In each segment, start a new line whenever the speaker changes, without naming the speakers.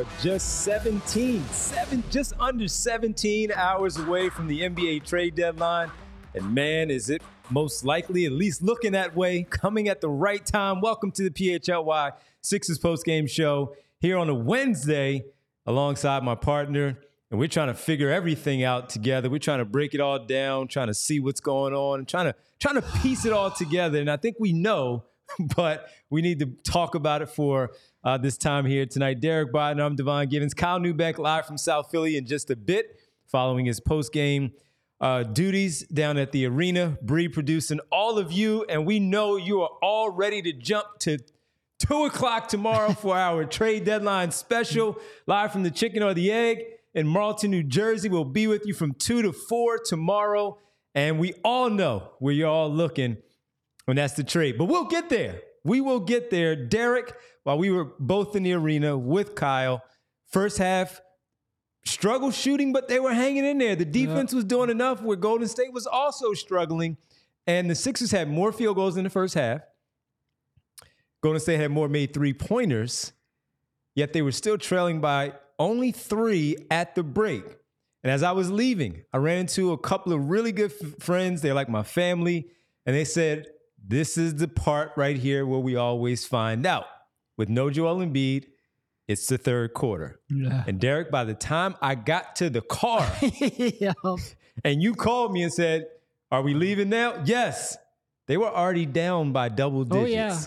Are just 17, seven, just under 17 hours away from the NBA trade deadline. And man, is it most likely, at least looking that way, coming at the right time. Welcome to the PHLY Sixers post-game show here on a Wednesday alongside my partner. And we're trying to figure everything out together. We're trying to break it all down, trying to see what's going on, and trying to trying to piece it all together. And I think we know, but we need to talk about it for uh, this time here tonight. Derek Bodner, I'm Devon Givens. Kyle Neubeck live from South Philly in just a bit, following his post game uh, duties down at the arena. Bree producing all of you, and we know you are all ready to jump to two o'clock tomorrow for our trade deadline special, live from the Chicken or the Egg in Marlton, New Jersey. We'll be with you from two to four tomorrow, and we all know where you're all looking when that's the trade. But we'll get there. We will get there. Derek, while we were both in the arena with Kyle, first half struggle shooting, but they were hanging in there. The defense was doing enough where Golden State was also struggling. And the Sixers had more field goals in the first half. Golden State had more made three pointers, yet they were still trailing by only three at the break. And as I was leaving, I ran into a couple of really good f- friends. They're like my family. And they said, This is the part right here where we always find out. With no Joel Embiid, it's the third quarter.
Yeah.
And Derek, by the time I got to the car
yeah.
and you called me and said, Are we leaving now? Yes. They were already down by double digits.
Oh, yeah.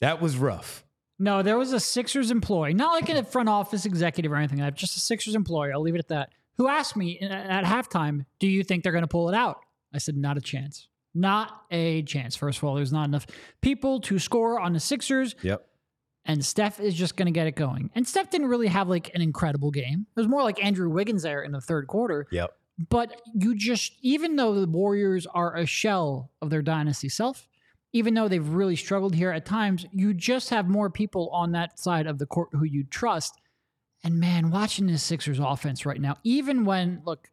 That was rough.
No, there was a Sixers employee, not like a front office executive or anything like that, just a Sixers employee. I'll leave it at that. Who asked me at- at halftime, "Do you think they're going to pull it out?" I said, "Not a chance. Not a chance." First of all, there's not enough people to score on the Sixers,
Yep.
and Steph is just going to get it going. And Steph didn't really have like an incredible game. It was more like Andrew Wiggins there in the third quarter.
Yep.
But you just, even though the Warriors are a shell of their dynasty self, even though they've really struggled here at times, you just have more people on that side of the court who you trust. And man, watching this Sixers offense right now, even when, look,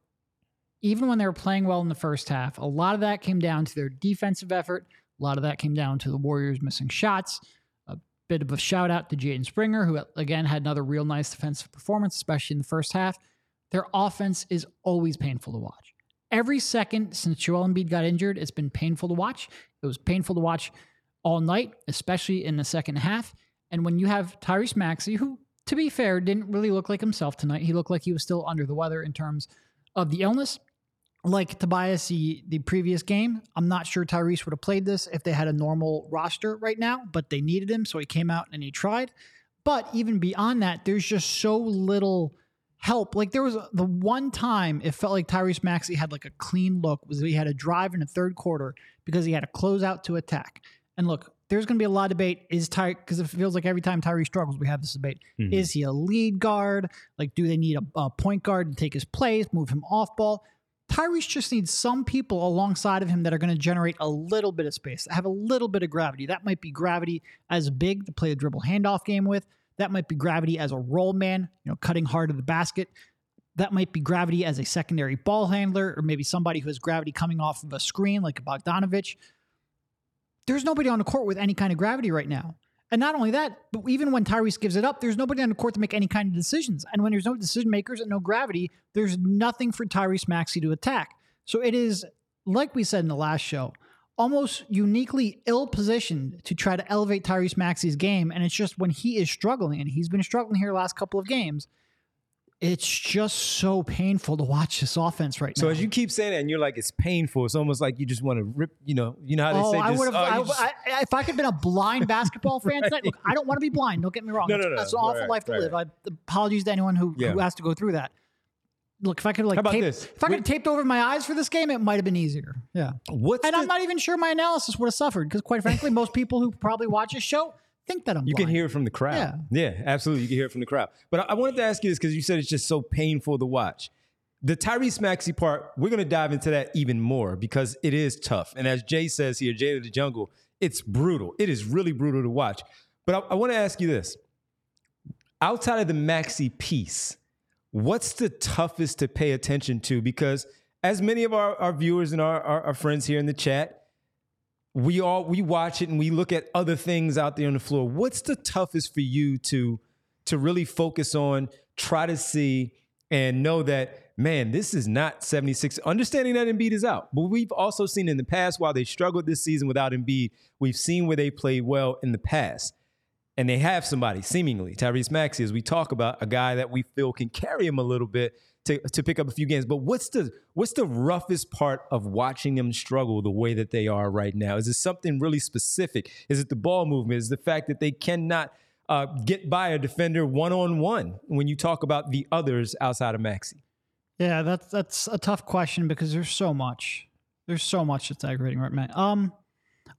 even when they were playing well in the first half, a lot of that came down to their defensive effort. A lot of that came down to the Warriors missing shots. A bit of a shout out to Jaden Springer, who again had another real nice defensive performance, especially in the first half. Their offense is always painful to watch. Every second since Joel Embiid got injured, it's been painful to watch. It was painful to watch all night, especially in the second half. And when you have Tyrese Maxey, who, to be fair, didn't really look like himself tonight, he looked like he was still under the weather in terms of the illness. Like Tobias the, the previous game, I'm not sure Tyrese would have played this if they had a normal roster right now, but they needed him, so he came out and he tried. But even beyond that, there's just so little help. Like there was a, the one time it felt like Tyrese Maxey had like a clean look was he had a drive in the third quarter because he had a closeout to attack. And look, there's going to be a lot of debate. Is Ty because it feels like every time Tyrese struggles, we have this debate.
Mhm.
Is he a lead guard? Like, do they need a, a point guard to take his place, move him off ball? Tyrese just needs some people alongside of him that are going to generate a little bit of space, have a little bit of gravity. That might be gravity as big to play a dribble handoff game with. That might be gravity as a roll man, you know, cutting hard to the basket. That might be gravity as a secondary ball handler, or maybe somebody who has gravity coming off of a screen like Bogdanovich. There's nobody on the court with any kind of gravity right now. And not only that, but even when Tyrese gives it up, there's nobody on the court to make any kind of decisions. And when there's no decision makers and no gravity, there's nothing for Tyrese Maxey to attack. So it is, like we said in the last show, almost uniquely ill positioned to try to elevate Tyrese Maxey's game. And it's just when he is struggling, and he's been struggling here last couple of games, it's just so painful to watch this offense right
So
now.
So as you keep saying that, and you're like, it's painful. It's almost like you just want to rip. You know, you know how they
Oh,
say.
I
just,
would have.
oh,
I,
just-
I, if I could have been a blind basketball fan tonight, look, I don't want to be blind. Don't get me wrong.
No,
That's-
no, no.
That's an awful
Right,
life to
right,
live. I, apologies to anyone who,
Yeah.
who has to go through that. Look, if I could like tape,
this?
if I could have taped over my eyes for this game, it might have been easier. Yeah,
what's
and
the,
I'm not even sure my analysis would have suffered because, quite frankly, most people who probably watch this show think that I'm.
You can hear it from the crowd. Yeah, absolutely. You can hear it from the crowd. But I, I wanted to ask you this because you said it's just so painful to watch. The Tyrese Maxey part, we're going to dive into that even more because it is tough. And as Jay says here, Jay of the Jungle, it's brutal. It is really brutal to watch. But I, I want to ask you this. Outside of the Maxey piece, what's the toughest to pay attention to? Because as many of our, our viewers and our, our, our friends here in the chat, we all we watch it and we look at other things out there on the floor. What's the toughest for you to to really focus on, try to see, and know that man, this is not 76. Understanding that Embiid is out, but we've also seen in the past while they struggled this season without Embiid, we've seen where they played well in the past. And they have somebody, seemingly, Tyrese Maxey, as we talk about, a guy that we feel can carry him a little bit to, to pick up a few games. But what's the what's the roughest part of watching them struggle the way that they are right now? Is it something really specific? Is it the ball movement? Is the fact that they cannot uh, get by a defender one on one when you talk about the others outside of Maxey?
Yeah, that's that's a tough question because there's so much. There's so much that's aggravating right now. Um,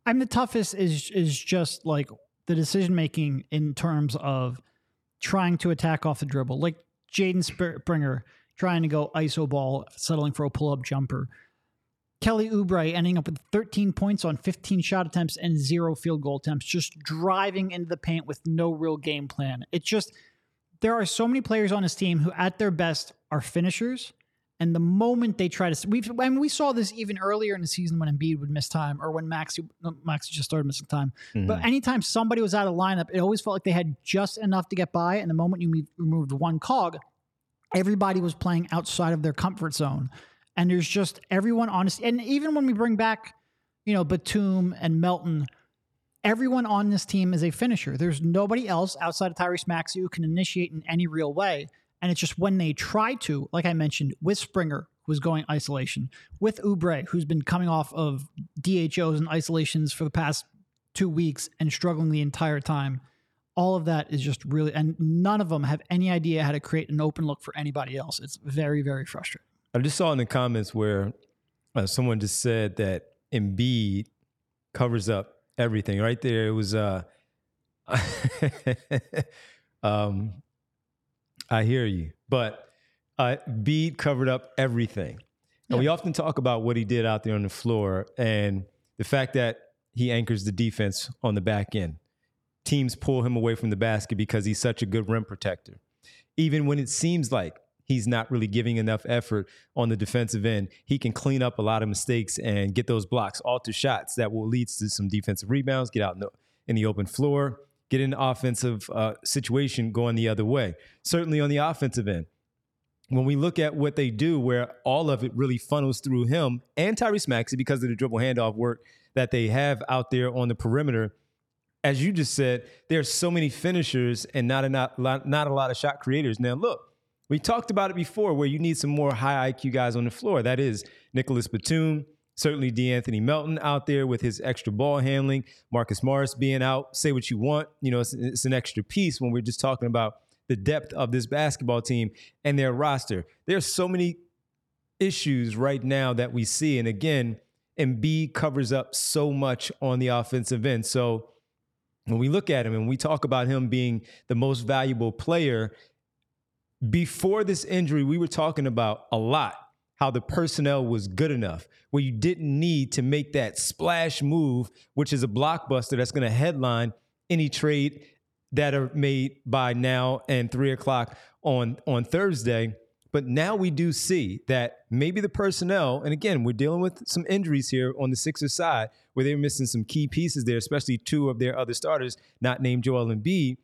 I'm the toughest is is just like the decision making in terms of trying to attack off the dribble, like Jaden Springer trying to go iso ball, settling for a pull up jumper. Kelly Oubre ending up with 13 points on 15 shot attempts and zero field goal attempts, just driving into the paint with no real game plan. It's just there are so many players on his team who, at their best, are finishers. And the moment they try to, we've, I mean, we saw this even earlier in the season when Embiid would miss time or when Max, Max just started missing time. Mm-hmm. But anytime somebody was out of lineup, it always felt like they had just enough to get by. And the moment you removed one cog, everybody was playing outside of their comfort zone. And there's just everyone honest. And even when we bring back, you know, Batum and Melton, everyone on this team is a finisher. There's nobody else outside of Tyrese Maxey who can initiate in any real way. And it's just when they try to, like I mentioned, with Springer, who's going isolation, with Oubre, who's been coming off of DHOs and isolations for the past two weeks and struggling the entire time. All of that is just really, and none of them have any idea how to create an open look for anybody else. It's very, very frustrating.
I just saw in the comments where uh, someone just said that Embiid covers up everything. Right there, it was. Uh, um, I hear you, but uh, Embiid covered up everything, and we often talk about what he did out there on the floor and the fact that he anchors the defense on the back end. Teams pull him away from the basket because he's such a good rim protector, even when it seems like he's not really giving enough effort on the defensive end. He can clean up a lot of mistakes and get those blocks, alter shots that will lead to some defensive rebounds, get out in the, in the open floor, get in the offensive uh, situation going the other way. Certainly on the offensive end. When we look at what they do, where all of it really funnels through him and Tyrese Maxey because of the dribble handoff work that they have out there on the perimeter, as you just said, there's so many finishers and not a, not, not a lot of shot creators. Now, look, we talked about it before where you need some more high IQ guys on the floor. That is Nicholas Batum, certainly DeAnthony Melton out there with his extra ball handling, Marcus Morris being out. Say what you want. You know, it's, it's an extra piece when we're just talking about the depth of this basketball team and their roster. There's so many issues right now that we see. And again, Embiid covers up so much on the offensive end. So when we look at him and we talk about him being the most valuable player, before this injury, we were talking about a lot how the personnel was good enough, where you didn't need to make that splash move, which is a blockbuster that's going to headline any trade that are made by now and three o'clock on on Thursday. But now we do see that maybe the personnel, and again, we're dealing with some injuries here on the Sixers side, where they're missing some key pieces there, especially two of their other starters, not named Joel Embiid,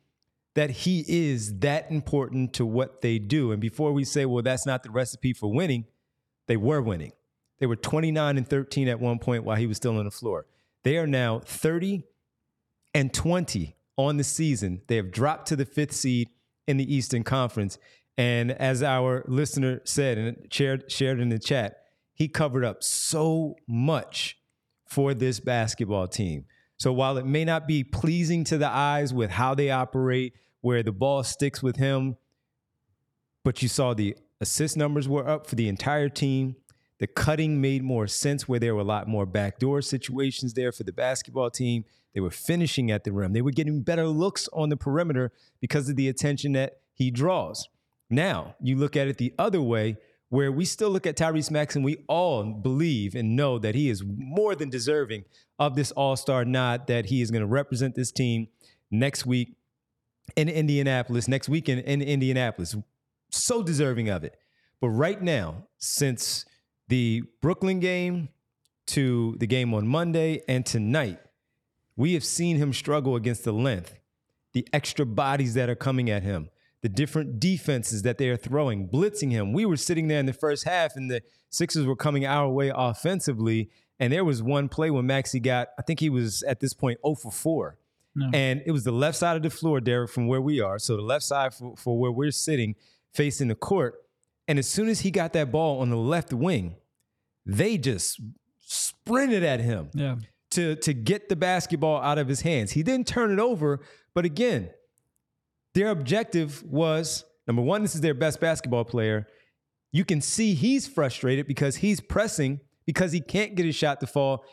that he is that important to what they do. And before we say, well, that's not the recipe for winning, they were winning. They were 29 and 13 at one point while he was still on the floor. They are now 30 and 20 on the season. They have dropped to the fifth seed in the Eastern Conference. And as our listener said and shared, shared in the chat, he covered up so much for this basketball team. So while it may not be pleasing to the eyes with how they operate, where the ball sticks with him, but you saw the assist numbers were up for the entire team. The cutting made more sense where there were a lot more backdoor situations there for the basketball team. They were finishing at the rim. They were getting better looks on the perimeter because of the attention that he draws. Now, you look at it the other way, where we still look at Tyrese Max and we all believe and know that he is more than deserving of this all star nod, that he is going to represent this team next week in Indianapolis, next week in, in Indianapolis. So deserving of it. But right now, since the Brooklyn game to the game on Monday and tonight, we have seen him struggle against the length, the extra bodies that are coming at him, the different defenses that they are throwing, blitzing him. We were sitting there in the first half, and the Sixers were coming our way offensively. And there was one play when Maxey got, I think he was at this point 0 for 4. No. And it was the left side of the floor, Derek, from where we are. So the left side for, for where we're sitting, facing the court. And as soon as he got that ball on the left wing, they just sprinted at him
yeah.
to, to get the basketball out of his hands. He didn't turn it over, but again, their objective was number one, this is their best basketball player. You can see he's frustrated because he's pressing because he can't get his shot to fall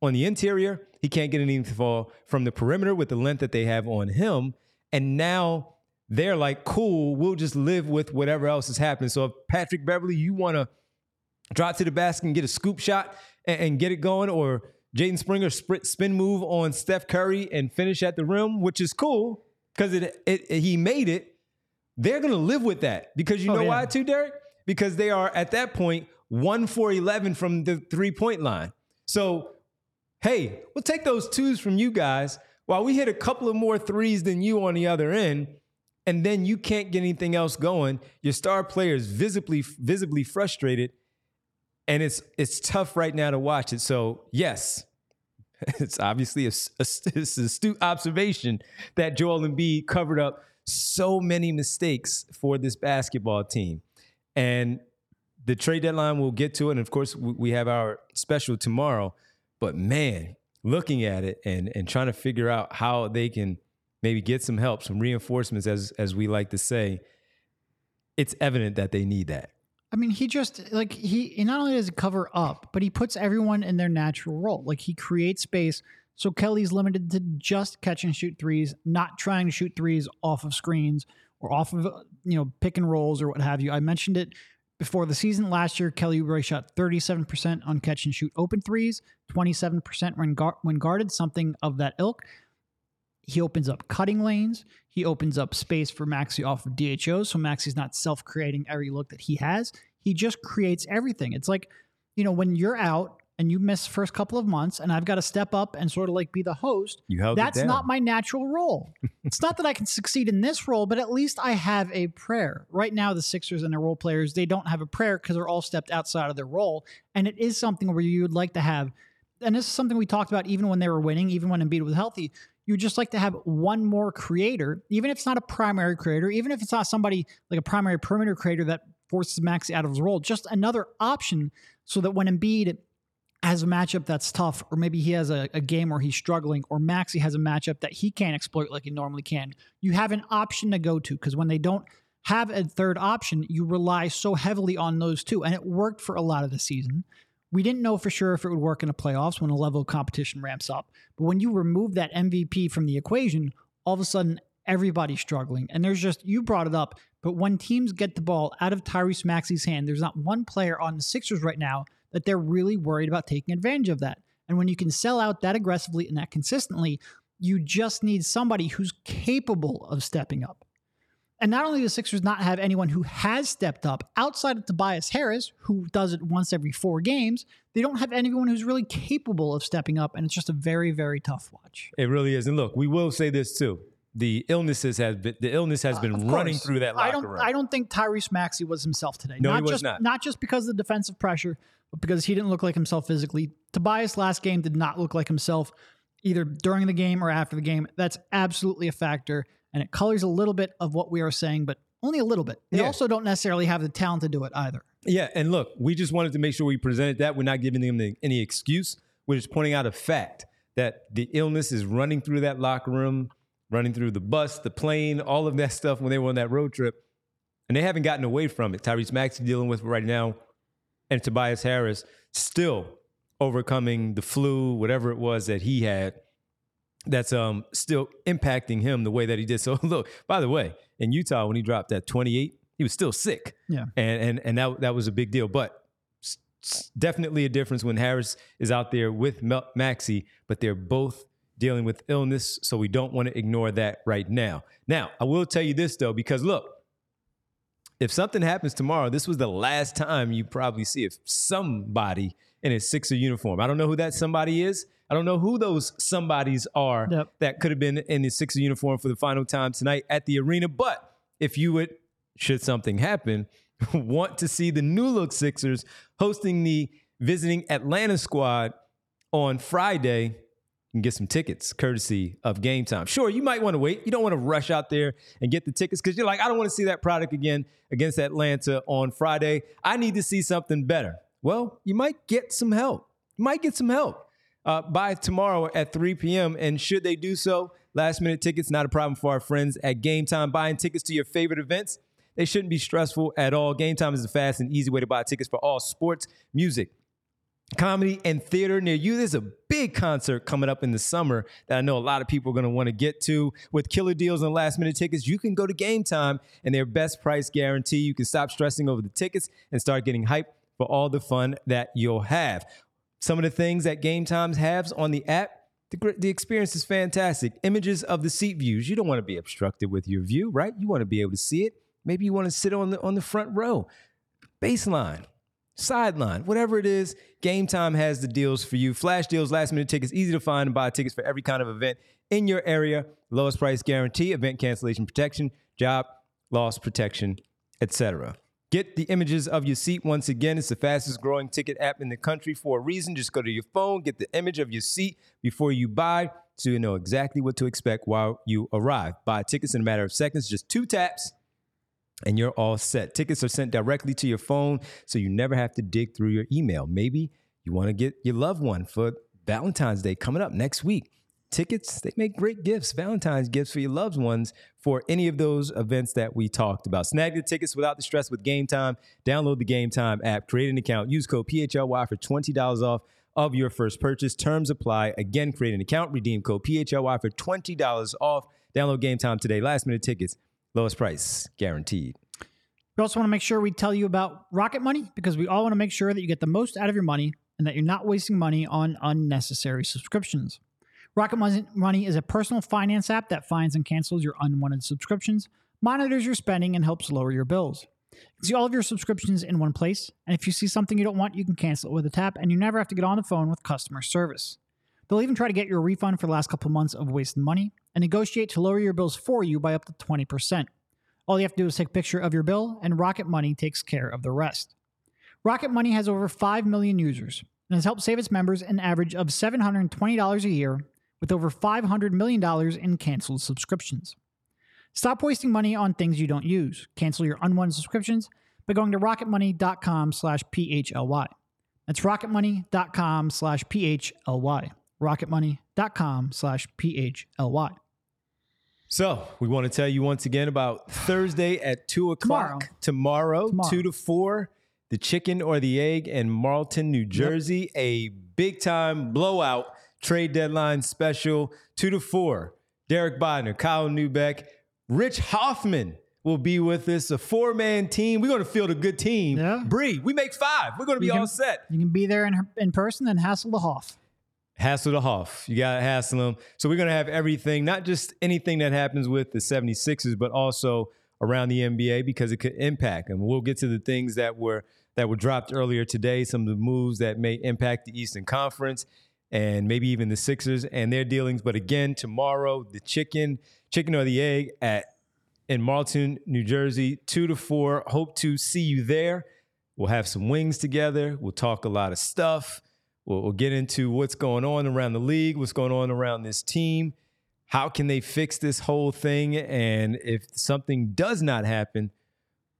on the interior. He can't get anything to fall from the perimeter with the length that they have on him. And now they're like, cool, we'll just live with whatever else is happening. So if Patrick Beverley, you want to drop to the basket and get a scoop shot and, and get it going, or Jaden Springer spin move on Steph Curry and finish at the rim, which is cool because it, it, it, he made it. They're gonna live with that because you oh, know yeah. why too, Derek? Because they are at that point one for eleven from the three point line. So hey, we'll take those twos from you guys while we hit a couple of more threes than you on the other end. And then you can't get anything else going. Your star player is visibly visibly frustrated, and it's it's tough right now to watch it. So yes, it's obviously a, a, astute observation that Joel Embiid covered up so many mistakes for this basketball team. And the trade deadline, we'll get to it. And of course, we have our special tomorrow. But man, looking at it and, and trying to figure out how they can maybe get some help, some reinforcements, as, as we like to say, it's evident that they need that.
I mean, he just like he, not only does he cover up, but he puts everyone in their natural role. Like he creates space. So Kelly's limited to just catch and shoot threes, not trying to shoot threes off of screens or off of you know pick and rolls or what have you. I mentioned it before the season last year. Kelly Oubre shot 37% on catch and shoot open threes, 27% when when guarded, something of that ilk. He opens up cutting lanes. He opens up space for Maxey off of DHO. So Maxey's not self creating every look that he has. He just creates everything. It's like, you know, when you're out and you miss first couple of months and I've got to step up and sort of like be the host, that's not my natural role. it's not that I can succeed in this role, but at least I have a prayer. Right now, the Sixers and their role players, they don't have a prayer because they're all stepped outside of their role. And it is something where you would like to have, and this is something we talked about even when they were winning, even when Embiid was healthy you just like to have one more creator, even if it's not a primary creator, even if it's not somebody like a primary perimeter creator that forces Max out of his role, just another option so that when Embiid has a matchup that's tough, or maybe he has a, a game where he's struggling, or Maxey has a matchup that he can't exploit like he normally can, you have an option to go to. Because when they don't have a third option, you rely so heavily on those two. And it worked for a lot of the season. We didn't know for sure if it would work in the playoffs when the level of competition ramps up. But when you remove that MVP from the equation, all of a sudden everybody's struggling. And there's just, you brought it up, But when teams get the ball out of Tyrese Maxey's hand, there's not one player on the Sixers right now that they're really worried about taking advantage of that. And when you can sell out that aggressively and that consistently, you just need somebody who's capable of stepping up. And not only do the Sixers not have anyone who has stepped up outside of Tobias Harris, who does it once every four games, they don't have anyone who's really capable of stepping up. And it's just a very, very tough watch.
It really is. And look, we will say this too. The illnesses has been the illness has uh, been
Of
running
course.
through that locker
I don't
room.
I don't think Tyrese Maxey was himself today.
No, he
not
was
just
not.
just because of the defensive pressure, but because he didn't look like himself physically. Tobias last game did not look like himself either during the game or after the game. That's absolutely a factor. And it colors a little bit of what we are saying, but only a little bit. They
Yeah.
also don't necessarily have the talent to do it either.
Yeah, and look, we just wanted to make sure we presented that. We're not giving them the- any excuse. We're just pointing out a fact that the illness is running through that locker room, running through the bus, the plane, all of that stuff when they were on that road trip. And they haven't gotten away from it. Tyrese Maxey dealing with it right now, and Tobias Harris still overcoming the flu, whatever it was that he had. That's um still impacting him the way that he did. So look, by the way, in Utah when he dropped that 28, he was still sick
Yeah.
and and and that that was a big deal. But definitely a difference when Harris is out there with Maxey, but they're both dealing with illness, so we don't want to ignore that right now. Now, I will tell you this though, because look, if something happens tomorrow, this was the last time you probably see if somebody in a Sixer uniform. I don't know who that somebody is. I don't know who those somebodies are
Yep.
that could have been in the Sixer uniform for the final time tonight at the arena. But if you would, should something happen, want to see the new look Sixers hosting the visiting Atlanta squad on Friday, you can get some tickets courtesy of game time. Sure, you might want to wait. You don't want to rush out there and get the tickets because you're like, I don't want to see that product again against Atlanta on Friday. I need to see something better. Well, you might get some help. You might get some help uh, by tomorrow at 3 p.m. And should they do so, last minute tickets, not a problem for our friends at Game Time. Buying tickets to your favorite events, they shouldn't be stressful at all. Game Time is a fast and easy way to buy tickets for all sports, music, comedy and theater near you. There's a big concert coming up in the summer that I know a lot of people are going to want to get to. With killer deals and last minute tickets, you can go to Game Time and their best price guarantee. You can stop stressing over the tickets and start getting hyped for all the fun that you'll have. Some of the things that Game Times has on the app. The, the experience is fantastic. Images of the seat views. You don't want to be obstructed with your view, right? You want to be able to see it. Maybe you want to sit on the on the front row. Baseline, sideline, whatever it is, Game Time has the deals for you. Flash deals, last minute tickets, easy to find and buy tickets for every kind of event in your area. Lowest price guarantee, event cancellation protection, job loss protection, etc. Get the images of your seat once again. It's the fastest growing ticket app in the country for a reason. Just go to your phone, get the image of your seat before you buy so you know exactly what to expect while you arrive. Buy tickets in a matter of seconds, just two taps and you're all set. Tickets are sent directly to your phone, so you never have to dig through your email. Maybe you want to get your loved one for Valentine's Day coming up next week. Tickets, they make great gifts, Valentine's gifts for your loved ones for any of those events that we talked about. Snag the tickets without the stress with Game Time. Download the Game Time app, create an account, use code PHLY for $20 off of your first purchase. Terms apply. Again, create an account, redeem code PHLY for $20 off. Download Game Time today. Last minute tickets, lowest price guaranteed.
We also want to make sure we tell you about Rocket Money because we all want to make sure that you get the most out of your money and that you're not wasting money on unnecessary subscriptions. Rocket Money is a personal finance app that finds and cancels your unwanted subscriptions, monitors your spending, and helps lower your bills. You can see all of your subscriptions in one place, and if you see something you don't want, you can cancel it with a tap, and you never have to get on the phone with customer service. They'll even try to get you a refund for the last couple months of wasted money and negotiate to lower your bills for you by up to 20%. All you have to do is take a picture of your bill, and Rocket Money takes care of the rest. Rocket Money has over 5 million users and has helped save its members an average of $720 a year with over $500 million in canceled subscriptions. Stop wasting money on things you don't use. Cancel your unwanted subscriptions by going to rocketmoney.com slash PHLY. That's rocketmoney.com slash PHLY. Rocketmoney.com slash PHLY.
So we want to tell you once again about Thursday at two o'clock tomorrow,
Tomorrow.
two to four. The chicken or the egg in Marlton, New Jersey, a big time blowout trade deadline special, two to four. Derek Bodner, Kyle Neubeck, Rich Hoffman will be with us. A four man team. We're going to field a good team.
Yeah.
Bree, we make five. We're going to be
You
all set.
You can be there in, in person and hassle the Hoff.
Hassle the Hoff. You got to hassle them. So we're going to have everything, not just anything that happens with the 76ers, but also around the NBA because it could impact them. We'll get to the things that were that were dropped earlier today, some of the moves that may impact the Eastern Conference and maybe even the Sixers and their dealings. But again, tomorrow, the chicken, chicken or the egg at in Marlton, New Jersey, two to four. Hope to see you there. We'll have some wings together. We'll talk a lot of stuff. We'll, we'll get into what's going on around the league, what's going on around this team. How can they fix this whole thing? And if something does not happen,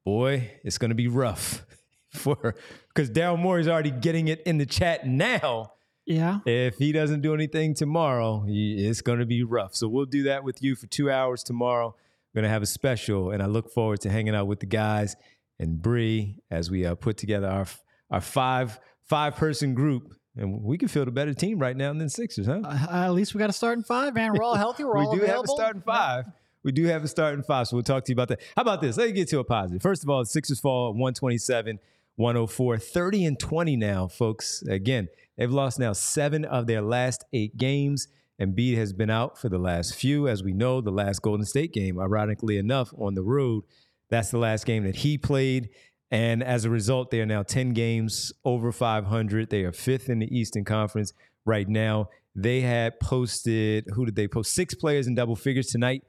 boy, it's going to be rough for because Daryl Morey's already getting it in the chat now.
Yeah.
If he doesn't do anything tomorrow, he, it's going to be rough. So we'll do that with you for two hours tomorrow. We're going to have a special, and I look forward to hanging out with the guys and Bree as we uh, put together our our five five person group. And we can field a better team right now than Sixers, huh?
Uh, at least we got a starting five, man. We're all healthy. We're
we
all
do have a
available.
starting five. We do have a starting five, so we'll talk to you about that. How about this? Let's get to a positive. First of all, the Sixers fall 127, 104, 30 and 20 now, folks. Again, they've lost now seven of their last eight games. Embiid has been out for the last few. As we know, the last Golden State game, ironically enough, on the road, that's the last game that he played. And as a result, they are now 10 games over 500. They are fifth in the Eastern Conference right now. They had posted, who did they post? Six players in double figures tonight.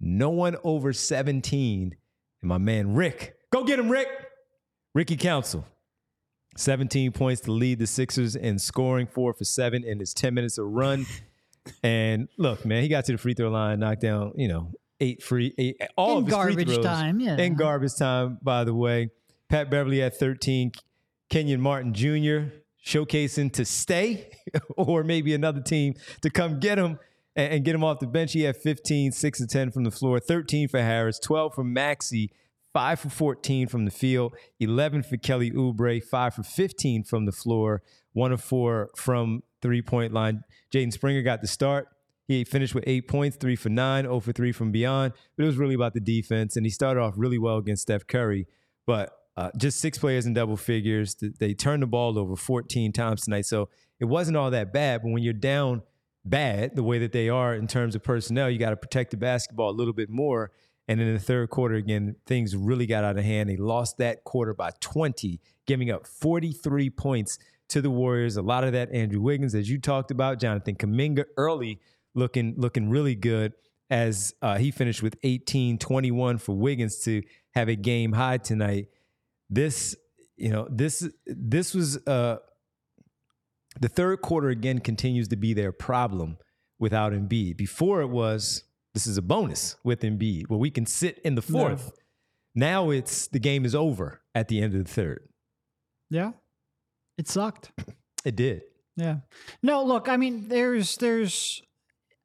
No one over 17. And my man Rick, go get him, Rick. Ricky Council, 17 points to lead the Sixers in scoring, four for seven in his 10 minutes of run. And look, man, he got to the free throw line, knocked down, you know, eight free, eight, all
In
of his free
garbage
throws
time, yeah.
In garbage time, by the way. Pat Beverley at 13. Kenyon Martin Jr. showcasing to stay, or maybe another team to come get him and, and get him off the bench. He had 15, 6 to 10 from the floor, 13 for Harris, 12 for Maxey, 5 for 14 from the field, 11 for Kelly Oubre, 5 for 15 from the floor, 1 of 4 from three point line. Jaden Springer got the start. He finished with eight points, three for nine, 0 for three from beyond. But it was really about the defense, and he started off really well against Steph Curry. But uh, just six players in double figures. They turned the ball over 14 times tonight, so it wasn't all that bad. But when you're down bad, the way that they are in terms of personnel, you got to protect the basketball a little bit more. And in the third quarter, again, things really got out of hand. They lost that quarter by 20, giving up 43 points to the Warriors. A lot of that, Andrew Wiggins, as you talked about, Jonathan Kuminga early looking looking really good as uh, he finished with 18 21 for Wiggins to have a game high tonight. This, you know, this this was uh, the third quarter again continues to be their problem without Embiid. Before it was this is a bonus with Embiid where we can sit in the fourth. Now it's the game is over at the end of the third.
Yeah. It sucked.
It did.
Yeah. No, look, I mean, there's there's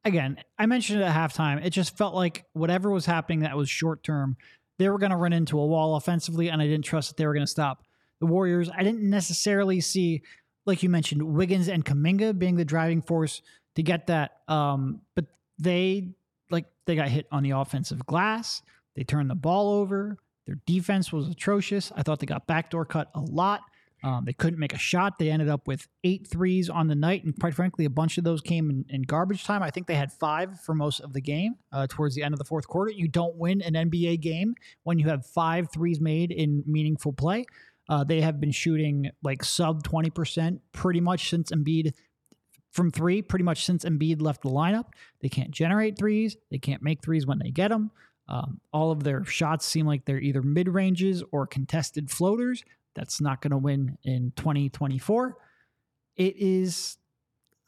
again, I mentioned it at halftime. It just felt like whatever was happening that was short term, they were gonna run into a wall offensively, and I didn't trust that they were gonna stop the Warriors. I didn't necessarily see, like you mentioned, Wiggins and Kuminga being the driving force to get that. Um, but they they got hit on the offensive glass. They turned the ball over. Their defense was atrocious. I thought they got backdoor cut a lot. Um, they couldn't make a shot. They ended up with eight threes on the night, and quite frankly, a bunch of those came in, in garbage time. I think they had five for most of the game uh, towards the end of the fourth quarter. You don't win an NBA game when you have five threes made in meaningful play. Uh, they have been shooting like sub 20% pretty much since Embiid from three, pretty much since Embiid left the lineup. They can't generate threes. They can't make threes when they get them. Um, all of their shots seem like they're either mid ranges or contested floaters. That's not going to win in 2024. It is,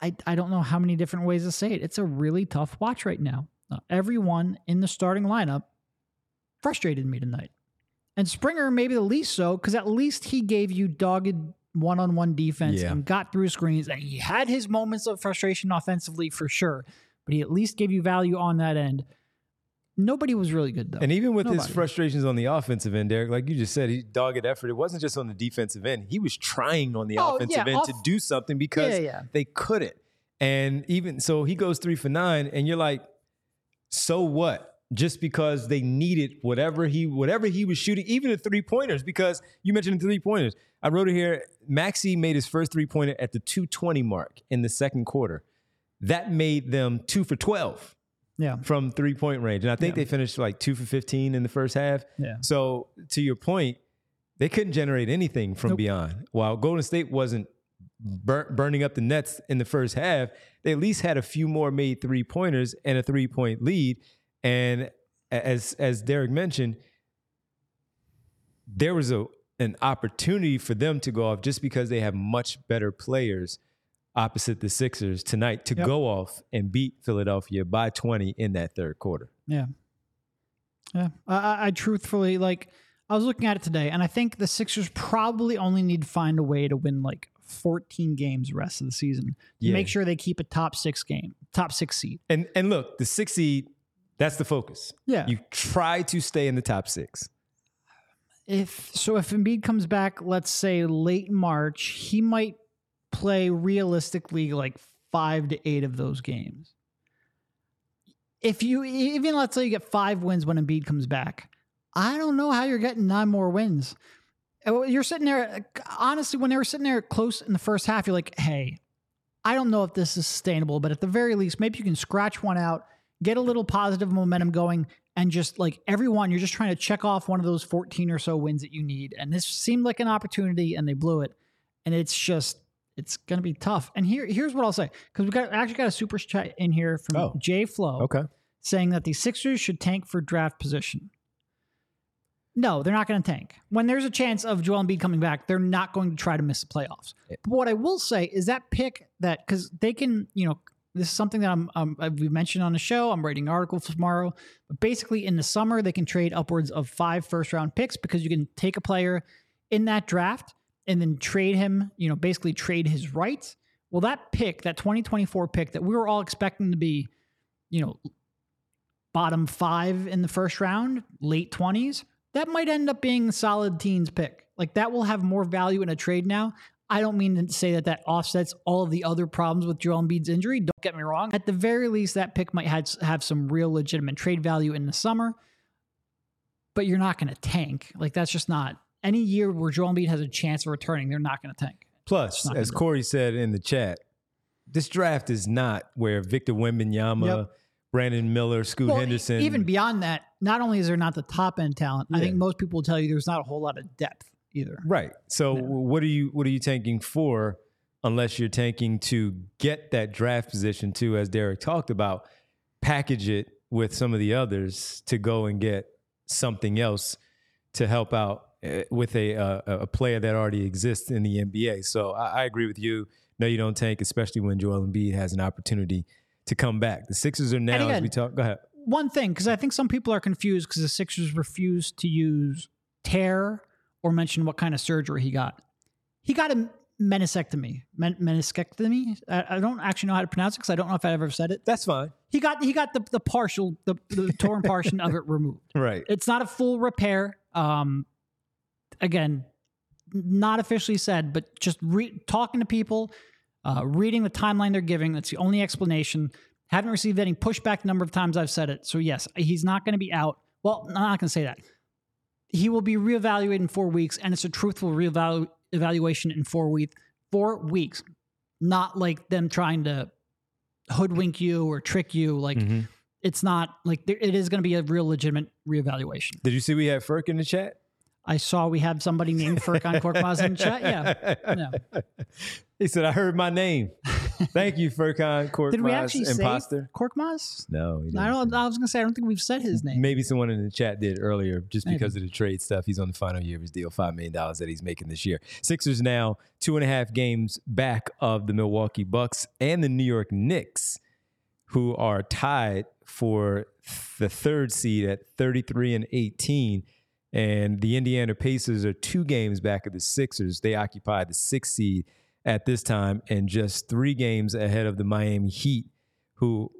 I, I don't know how many different ways to say it. It's a really tough watch right now. Uh, everyone in the starting lineup frustrated me tonight. And Springer, maybe the least so, because at least he gave you dogged one on one defense
Yeah.
and got through screens. And he had his moments of frustration offensively for sure, but he at least gave you value on that end. Nobody was really good, though.
And even with his frustrations on the offensive end, Derek, like you just said, he dogged effort. It wasn't just on the defensive end. He was trying on the
Oh,
offensive
yeah,
end to do something because
yeah.
they couldn't. And even so, he goes three for nine, and you're like, so what? Just because they needed whatever he whatever he was shooting, even the three pointers. Because you mentioned the three pointers, I wrote it here. Maxey made his first three pointer at the 220 mark in the second quarter. That made them two for 12
Yeah.
from three point range, and I think
Yeah.
they finished like two for 15 in the first half.
Yeah.
So to your point, they couldn't generate anything from
Nope.
beyond. While Golden State wasn't bur- burning up the nets in the first half, they at least had a few more made three pointers and a three point lead. And as as Derek mentioned, there was a an opportunity for them to go off just because they have much better players opposite the Sixers tonight to
Yep.
go off and beat Philadelphia by 20 in that third quarter.
Yeah. Yeah. I, I, truthfully like I was looking at it today and I think the Sixers probably only need to find a way to win like 14 games the rest of the season to
Yeah.
make sure they keep a top six game, top six seed.
And and look, the six seed, that's the focus.
Yeah.
You try to stay in the top six.
if so if Embiid comes back, let's say late March, he might play realistically like five to eight of those games. If you even let's say you get five wins when Embiid comes back, I don't know how you're getting nine more wins. Uh, You're sitting there honestly when they were sitting there close in the first half, you're like, hey, I don't know if this is sustainable, but at the very least, maybe you can scratch one out, get a little positive momentum going, and just like everyone, you're just trying to check off one of those 14 or so wins that you need. And this seemed like an opportunity, and they blew it. And it's just, it's going to be tough. And here, here's what I'll say because we got actually got a super chat in here from
Oh.
Jay Flow
Okay.
saying that the Sixers should tank for draft position. No, they're not going to tank. When there's a chance of Joel Embiid coming back, they're not going to try to miss the playoffs. Eh. But what I will say is that pick that because they can, you know, this is something that I'm um, we mentioned on the show. I'm writing an article tomorrow. But basically, in the summer, they can trade upwards of five first round picks because you can take a player in that draft and then trade him. You know, basically trade his rights. Well, that pick, that 2024 pick that we were all expecting to be, you know, bottom five in the first round, late 20s, that might end up being solid teens pick. Like that will have more value in a trade now. I don't mean to say that that offsets all of the other problems with Joel Embiid's injury. Don't get me wrong. At the very least, that pick might have, have some real legitimate trade value in the summer, but you're not going to tank. Like that's just not any year where Joel Embiid has a chance of returning. They're not going to tank.
Plus, as Corey said in the chat, this draft is not where Victor Wembanyama,
Yep.
Brandon Miller, Scoot
Well,
Henderson.
Even beyond that, not only is there not the top end talent, I think most people will tell you there's not a whole lot of depth either.
Right. So what are you what are you tanking for unless you're tanking to get that draft position too, as Derek talked about, package it with some of the others to go and get something else to help out uh, with a uh, a player that already exists in the NBA. So I, I agree with you. No, you don't tank, especially when Joel Embiid has an opportunity to come back. The Sixers are now, as we talk. Go ahead.
one thing because I think some people are confused because the Sixers refuse to use tear or mention what kind of surgery he got. He got a meniscectomy. Men- meniscectomy. I, I don't actually know how to pronounce it because I don't know if I ever said it.
That's fine.
He got he got the the partial the, the torn portion of it removed.
Right.
It's not a full repair. Um, again, not officially said, but just re- talking to people, uh, reading the timeline they're giving. That's the only explanation. Haven't received any pushback. the Number of times I've said it. So yes, he's not going to be out. Well, I'm not going to say that. He will be reevaluated in four weeks, and it's a truthful reevalu- evaluation in four weeks. Four weeks, not like them trying to hoodwink you or trick you. Like
Mhm.
it's not like there, it is going to be a real legitimate reevaluation.
Did you see we had Ferk in the chat?
I saw we have somebody named Furkan Korkmaz in the chat. Yeah. Yeah.
He said, I heard my name. Thank you, Furkan Korkmaz,
Did we actually
imposter.
say Korkmaz?
No,
I don't. I was gonna say I don't think we've said his name.
Maybe someone in the chat did earlier, just
Maybe.
because of the trade stuff. He's on the final year of his deal, $5 million that he's making this year. Sixers now two and a half games back of the Milwaukee Bucks and the New York Knicks, who are tied for the third seed at 33 and 18. And the Indiana Pacers are two games back of the Sixers. They occupy the sixth seed at this time and just three games ahead of the Miami Heat, who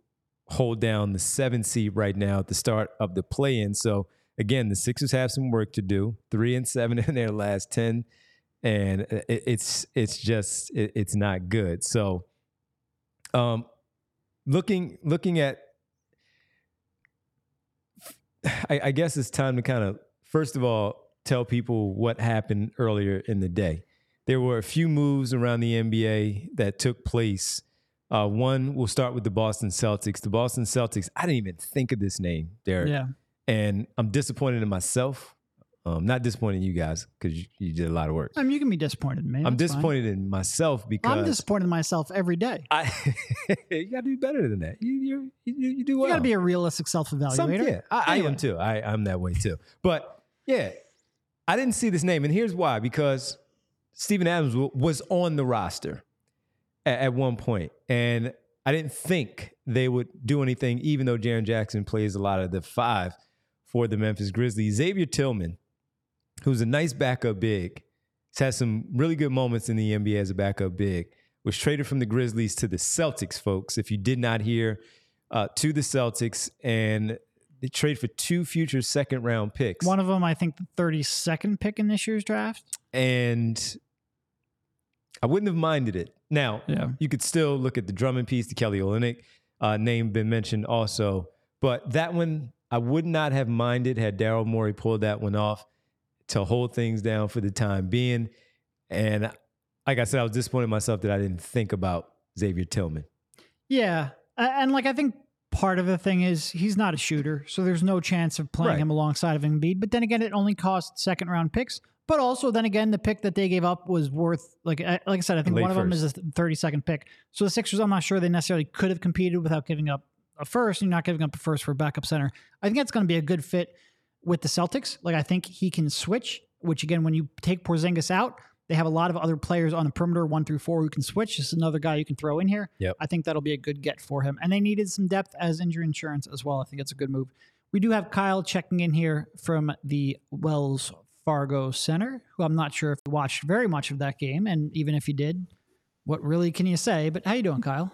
hold down the seventh seed right now at the start of the play in. So, again, the Sixers have some work to do. Three and seven in their last 10. And it's it's just it's not good. So um looking looking at I, I guess it's time to kind of first of all tell people what happened earlier in the day. There were a few moves around the NBA that took place. Uh, one, we'll start with the Boston Celtics. The Boston Celtics. I didn't even think of this name, Derek.
Yeah.
And I'm disappointed in myself. Um, not disappointed in you guys because you, you did a lot of work.
I mean, you can be disappointed in me.
I'm
that's fine.
disappointed in myself because
I'm disappointed in myself every day.
I you got to do better than that. You you you, you do well.
You got to be a realistic self
Some-
evaluator.
yeah, I, I am too. I, I'm that way too. But yeah, I didn't see this name, and here's why: because Steven Adams was on the roster at, at one point, and I didn't think they would do anything, even though Jaren Jackson plays a lot of the five for the Memphis Grizzlies. Xavier Tillman, who's a nice backup big, has had some really good moments in the NBA as a backup big. Was traded from the Grizzlies to the Celtics, folks. If you did not hear, uh, to the Celtics, and they trade for two future second round picks.
One of them, I think, the 32nd pick in this year's draft.
And I wouldn't have minded it. Now,
Yeah.
you could still look at the Drummond piece, the Kelly Olynyk uh, name been mentioned also, but that one I would not have minded had Daryl Morey pulled that one off to hold things down for the time being. And like I said, I was disappointed in myself that I didn't think about Xavier Tillman.
Yeah. A- And like, I think part of the thing is he's not a shooter. So there's no chance of playing
Right.
him alongside of Embiid. But then again, it only cost second round picks. But also, then again, the pick that they gave up was worth, like, I- like I said, I think
Late
one of them is a 32nd pick. So the Sixers, I'm not sure they necessarily could have competed without giving up a first. You're not giving up a first for a backup center. I think that's going to be a good fit with the Celtics. Like, I think he can switch, which again, when you take Porzingis out, they have a lot of other players on the perimeter, one through four, who can switch. Just another guy you can throw in here.
Yep.
I think that'll be a good get for him. And they needed some depth as injury insurance as well. I think it's a good move. We do have Kyle checking in here from the Wells Fargo Center, who I'm not sure if he watched very much of that game. And even if you did, what really can you say? But how you doing, Kyle?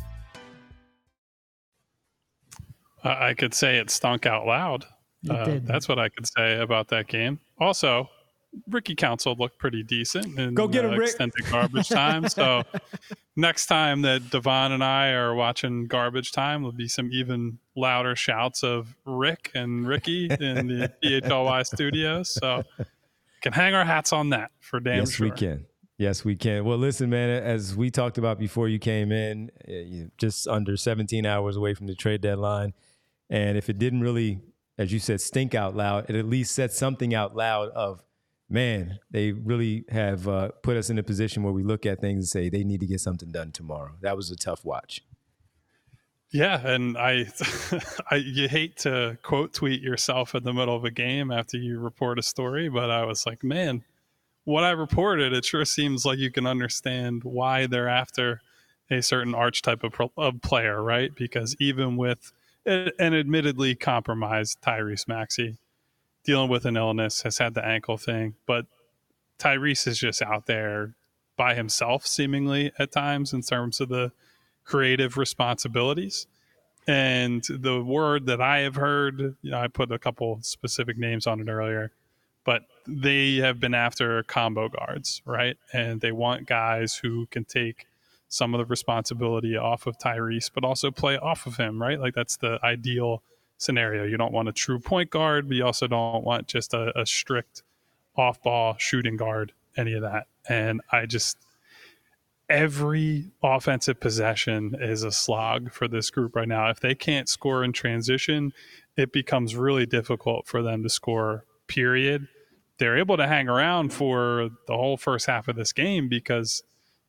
I could say it stunk out loud.
It
Uh,
did.
That's what I could say about that game. Also, Ricky Council looked pretty decent in
Go get him,
uh,
Rick.
extended garbage time. So next time that Devon and I are watching garbage time, there'll be some even louder shouts of Rick and Ricky in the PHLY studios. So can hang our hats on that for damn
yes,
sure.
we can. Yes, we can. Well, listen, man, as we talked about before you came in, uh, just under 17 hours away from the trade deadline. And if it didn't really, as you said, stink out loud, it at least said something out loud of, man, they really have uh, put us in a position where we look at things and say they need to get something done tomorrow. That was a tough watch.
Yeah, and I, I, you hate to quote tweet yourself in the middle of a game after you report a story, but I was like, man, what I reported, it sure seems like you can understand why they're after a certain archetype of, of player, right? Because even with an admittedly compromised Tyrese Maxey dealing with an illness, has had the ankle thing, but Tyrese is just out there by himself, seemingly at times, in terms of the creative responsibilities. And the word that I have heard, you know, I put a couple specific names on it earlier, but they have been after combo guards, right? And they want guys who can take some of the responsibility off of Tyrese, but also play off of him, right? Like that's the ideal scenario. You don't want a true point guard, but you also don't want just a, a strict off ball shooting guard, any of that. And I just, every offensive possession is a slog for this group right now. If they can't score in transition it becomes really difficult for them to score, period. They're able to hang around for the whole first half of this game because,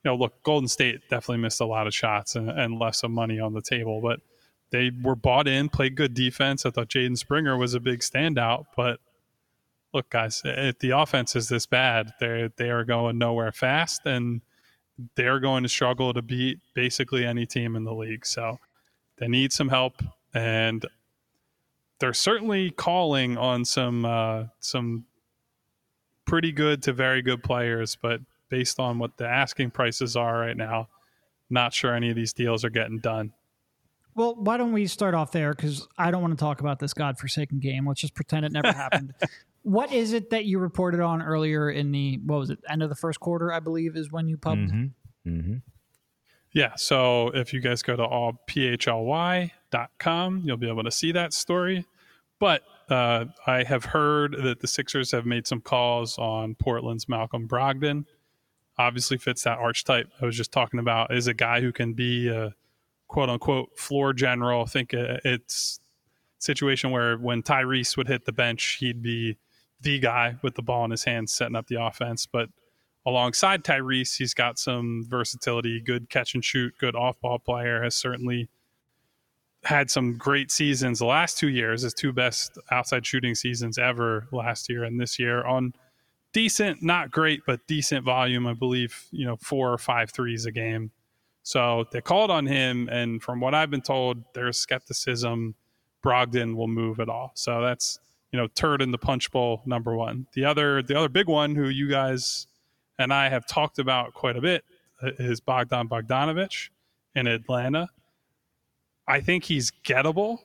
you know, look, Golden State definitely missed a lot of shots and, and left some money on the table, but they were bought in, played good defense. I thought Jaden Springer was a big standout, but look, guys, if the offense is this bad, they they are going nowhere fast, and they're going to struggle to beat basically any team in the league. So they need some help, and they're certainly calling on some uh, some pretty good to very good players, but based on what the asking prices are right now, not sure any of these deals are getting done.
Well, why don't we start off there? Because I don't want to talk about this godforsaken game. Let's just pretend it never happened. What is it that you reported on earlier in the what was it end of the first quarter? I believe is when you pubbed.
Mm-hmm. Mm-hmm.
Yeah. So if you guys go to allphly.com, you'll be able to see that story. But uh, I have heard that the Sixers have made some calls on Portland's Malcolm Brogdon. Obviously fits that archetype I was just talking about. Is a guy who can be a quote unquote floor general. I think uh, it's situation where when Tyrese would hit the bench, he'd be the guy with the ball in his hands setting up the offense. But alongside Tyrese, he's got some versatility, good catch and shoot, good off ball player, has certainly had some great seasons the last two years, his two best outside shooting seasons ever last year and this year on decent, not great, but decent volume. I believe, you know, four or five threes a game. So they called on him. And from what I've been told, there's skepticism Brogdon will move at all. So that's, you know, turd in the punch bowl number one. The other, the other big one who you guys and I have talked about quite a bit uh, is Bogdan Bogdanovich in Atlanta. I think he's gettable.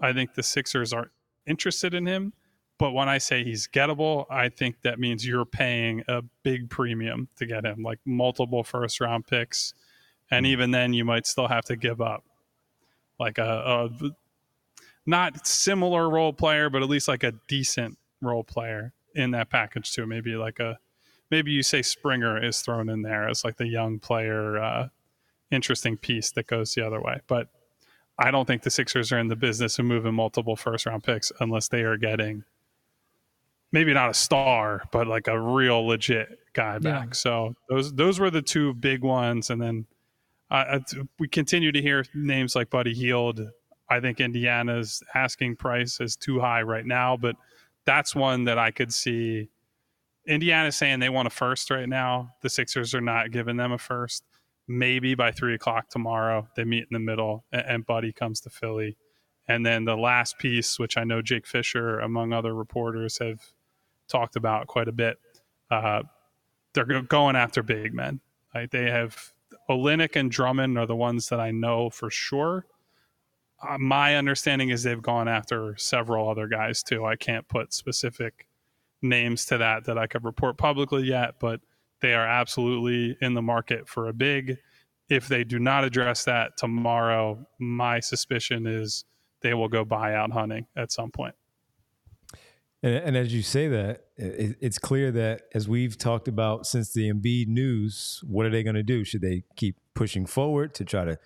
I think the Sixers are interested in him. But when I say he's gettable, I think that means you're paying a big premium to get him, like multiple first round picks. And even then, you might still have to give up like a, a not similar role player, but at least like a decent role player in that package too. Maybe like a maybe you say Springer is thrown in there as like the young player, uh, interesting piece that goes the other way. But I don't think the Sixers are in the business of moving multiple first round picks unless they are getting maybe not a star, but like a real legit guy back. Yeah. So those those were the two big ones, and then uh, we continue to hear names like Buddy Hield. I think Indiana's asking price is too high right now, but that's one that I could see. Indiana's saying they want a first right now. The Sixers are not giving them a first maybe by three o'clock tomorrow they meet in the middle and, and, buddy comes to philly and then the last piece which i know jake fisher among other reporters have talked about quite a bit uh, they're going after big men right? they have Olynyk and drummond are the ones that i know for sure uh, my understanding is they've gone after several other guys too i can't put specific names to that that i could report publicly yet but they are absolutely in the market for a big. If they do not address that tomorrow, my suspicion is they will go buyout hunting at some point.
And, and as you say that, it, it's clear that as we've talked about since the Embiid news, what are they going to do? Should they keep pushing forward to try to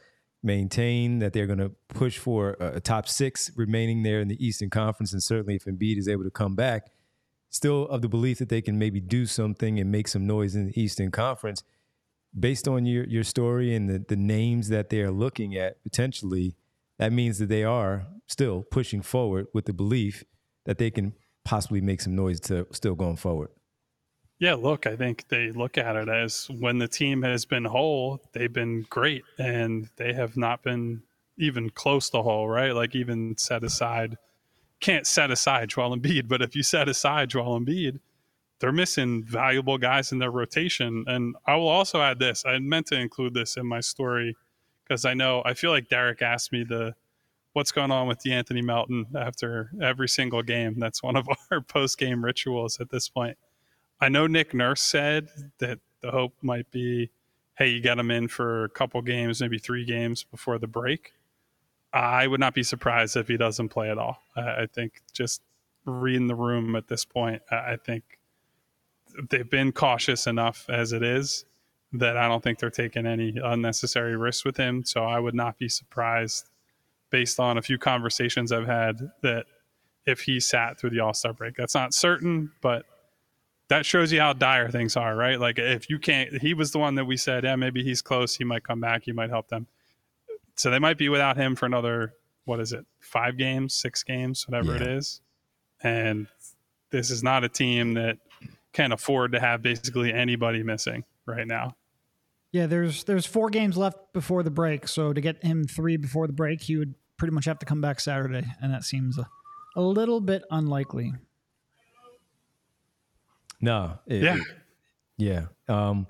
maintain that they're going to push for a, a, top six remaining there in the Eastern Conference? And certainly, if Embiid is able to come back, still of the belief that they can maybe do something and make some noise in the Eastern Conference. Based on your, your story and the, the names that they are looking at potentially, that means that they are still pushing forward with the belief that they can possibly make some noise to still going forward.
Yeah, look, I think they look at it as when the team has been whole, they've been great and they have not been even close to whole, right? Like even set aside can't set aside Joel Embiid, but if you set aside Joel Embiid, they're missing valuable guys in their rotation. And I will also add this. I meant to include this in my story because I know I feel like Derek asked me the what's going on with De'Anthony Melton after every single game. That's one of our post game rituals at this point. I know Nick Nurse said that the hope might be, hey, you get him in for a couple games, maybe three games before the break. I would not be surprised if he doesn't play at all. I think just reading the room at this point, I think they've been cautious enough as it is that I don't think they're taking any unnecessary risks with him. So I would not be surprised based on a few conversations I've had that if he sat through the All Star break, that's not certain, but that shows you how dire things are, right? Like if you can't, he was the one that we said, yeah, maybe he's close. He might come back. He might help them. So they might be without him for another, what is it, five games, six games, whatever yeah. it is. And this is not a team that can afford to have basically anybody missing right now.
Yeah, there's there's four games left before the break, so to get him three before the break, he would pretty much have to come back Saturday, and that seems a, a little bit unlikely.
No.
It, yeah.
It, yeah. Um,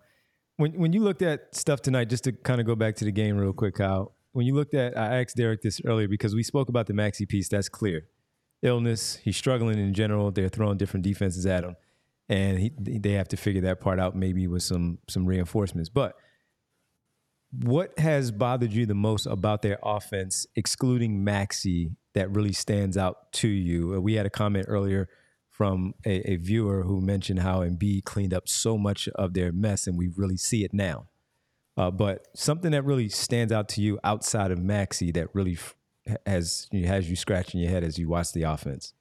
when when you looked at stuff tonight, just to kind of go back to the game real quick, Kyle. When you looked at, I asked Derek this earlier because we spoke about the Maxey piece. That's clear. Illness. He's struggling in general. They're throwing different defenses at him, and he, they have to figure that part out maybe with some some reinforcements. But what has bothered you the most about their offense, excluding Maxey, that really stands out to you? We had a comment earlier from a, a, viewer who mentioned how Embiid cleaned up so much of their mess, and we really see it now. Uh, but something that really stands out to you outside of Maxey that really f- has has you scratching your head as you watch the offense.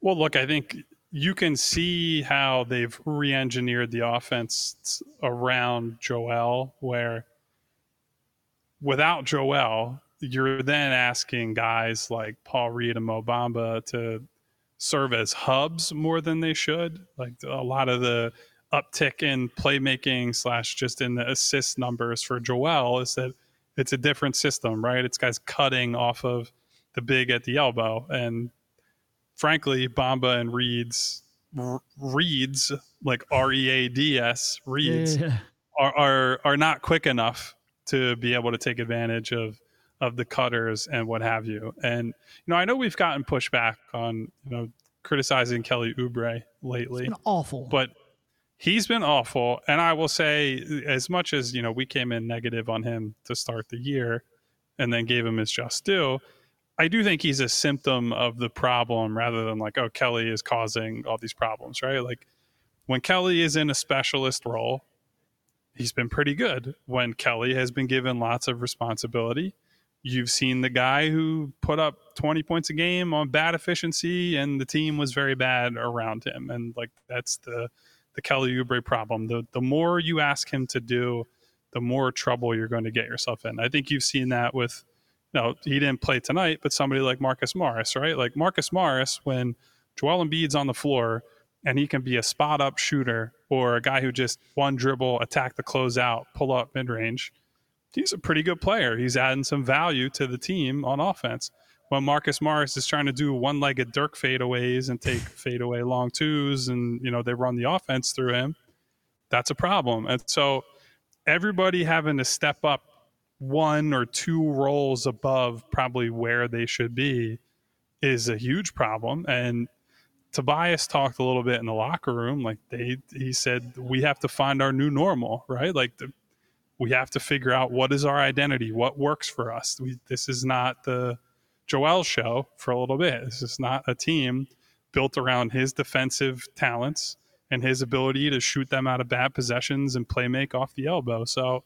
Well, look, I think you can see how they've re-engineered the offense around Joel, where without Joel, you're then asking guys like Paul Reed and Mo Bamba to serve as hubs more than they should. Like a lot of the uptick in playmaking slash just in the assist numbers for Joel is that it's a different system, right? It's guys cutting off of the big at the elbow, and frankly, Bamba and Reed's Reeds like R E A D S Reeds yeah. are, are are not quick enough to be able to take advantage of of the cutters and what have you. And you know, I know we've gotten pushback on you know criticizing Kelly Oubre lately.
awful,
but he's been awful. And I will say, as much as you know, we came in negative on him to start the year, and then gave him his just due. I do think he's a symptom of the problem rather than like, oh, Kelly is causing all these problems, right? Like when Kelly is in a specialist role, he's been pretty good. When Kelly has been given lots of responsibility, you've seen the guy who put up 20 points a game on bad efficiency and the team was very bad around him. And like that's the the Kelly Oubre problem. The the more you ask him to do the more trouble you're going to get yourself in. I think you've seen that with you know he didn't play tonight but somebody like Marcus Morris right? Like Marcus Morris when Joel Embiid's on the floor and he can be a spot up shooter or a guy who just one dribble attack the closeout pull up mid range he's a pretty good player. He's adding some value to the team on offense. When Marcus Morris is trying to do one-legged Dirk fadeaways and take fadeaway long twos, and you know they run the offense through him, that's a problem. And so everybody having to step up one or two roles above probably where they should be is a huge problem. And Tobias talked a little bit in the locker room. Like they, he said, we have to find our new normal, right? Like the, we have to figure out what is our identity, what works for us. We, this is not the Joel show for a little bit. This is not a team built around his defensive talents and his ability to shoot them out of bad possessions and play make off the elbow. So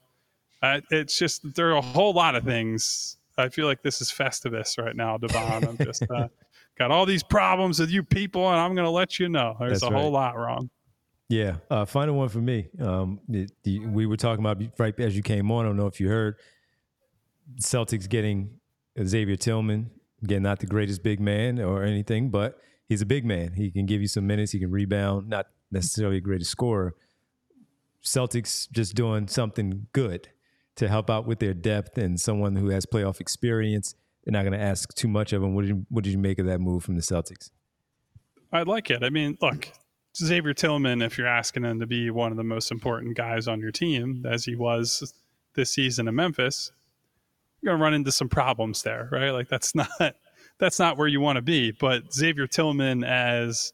uh, it's just there are a whole lot of things. I feel like this is Festivus right now, Devon. I'm just uh, got all these problems with you people, and I'm going to let you know there's That's a right. whole lot wrong.
Yeah, uh, final one for me. Um, the, we were talking about right as you came on. I don't know if you heard Celtics getting Xavier Tillman. Again, not the greatest big man or anything, but he's a big man. He can give you some minutes. He can rebound. Not necessarily a greatest scorer. Celtics just doing something good to help out with their depth and someone who has playoff experience. They're not going to ask too much of him. What did you, what did you make of that move from the Celtics?
I like it. I mean, look, Xavier Tillman, if you're asking him to be one of the most important guys on your team, as he was this season in Memphis, you're gonna run into some problems there, right? Like that's not that's not where you want to be. But Xavier Tillman as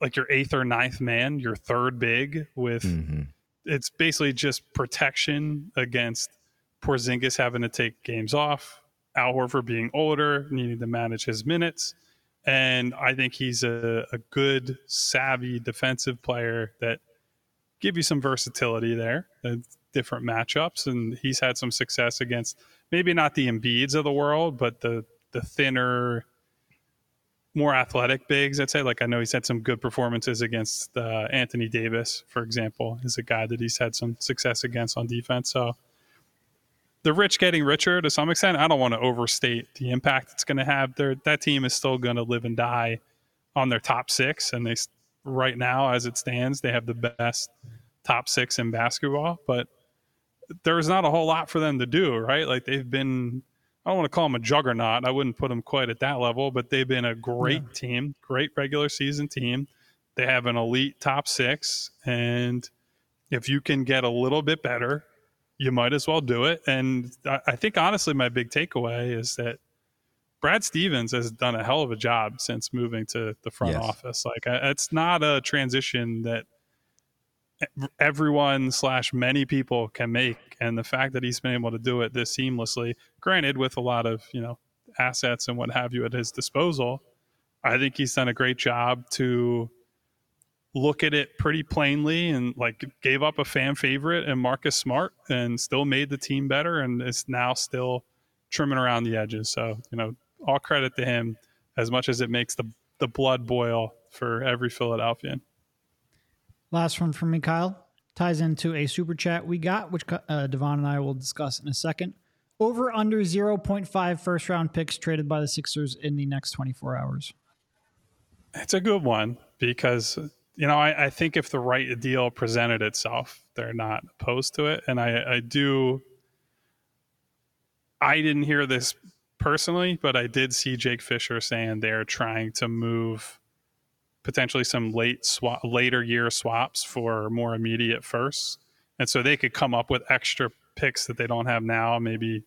like your eighth or ninth man, your third big with mm-hmm. it's basically just protection against Porzingis having to take games off, Al Horford being older, needing to manage his minutes and I think he's a, a good, savvy defensive player that give you some versatility there, different matchups, and he's had some success against maybe not the Embiids of the world, but the the thinner, more athletic bigs. I'd say. Like I know he's had some good performances against uh, Anthony Davis, for example, is a guy that he's had some success against on defense. So the rich getting richer to some extent. I don't want to overstate the impact it's going to have. There, that team is still going to live and die on their top six, and they right now, as it stands, they have the best top six in basketball. But there's not a whole lot for them to do, right? Like they've been. I don't want to call them a juggernaut. I wouldn't put them quite at that level, but they've been a great yeah. team, great regular season team. They have an elite top six, and if you can get a little bit better, you might as well do it. And I think honestly, my big takeaway is that Brad Stevens has done a hell of a job since moving to the front yes. office. Like it's not a transition that everyone slash many people can make, and the fact that he's been able to do it this seamlessly, granted with a lot of you know assets and what have you at his disposal, I think he's done a great job to look at it pretty plainly and like gave up a fan favorite and Marcus Smart and still made the team better and is now still trimming around the edges. So, you know, all credit to him as much as it makes the the blood boil for every Philadelphian.
Last one from me, Kyle. Ties into a super chat we got, which uh, Devon and I will discuss in a second. Over under 0.5 first round picks traded by the Sixers in the next 24 hours.
It's a good one because you know, I, I, think if the right deal presented itself, they're not opposed to it. And I, I do. I didn't hear this personally, but I did see Jake Fisher saying they're trying to move potentially some late swap, later year swaps for more immediate firsts, and so they could come up with extra picks that they don't have now. Maybe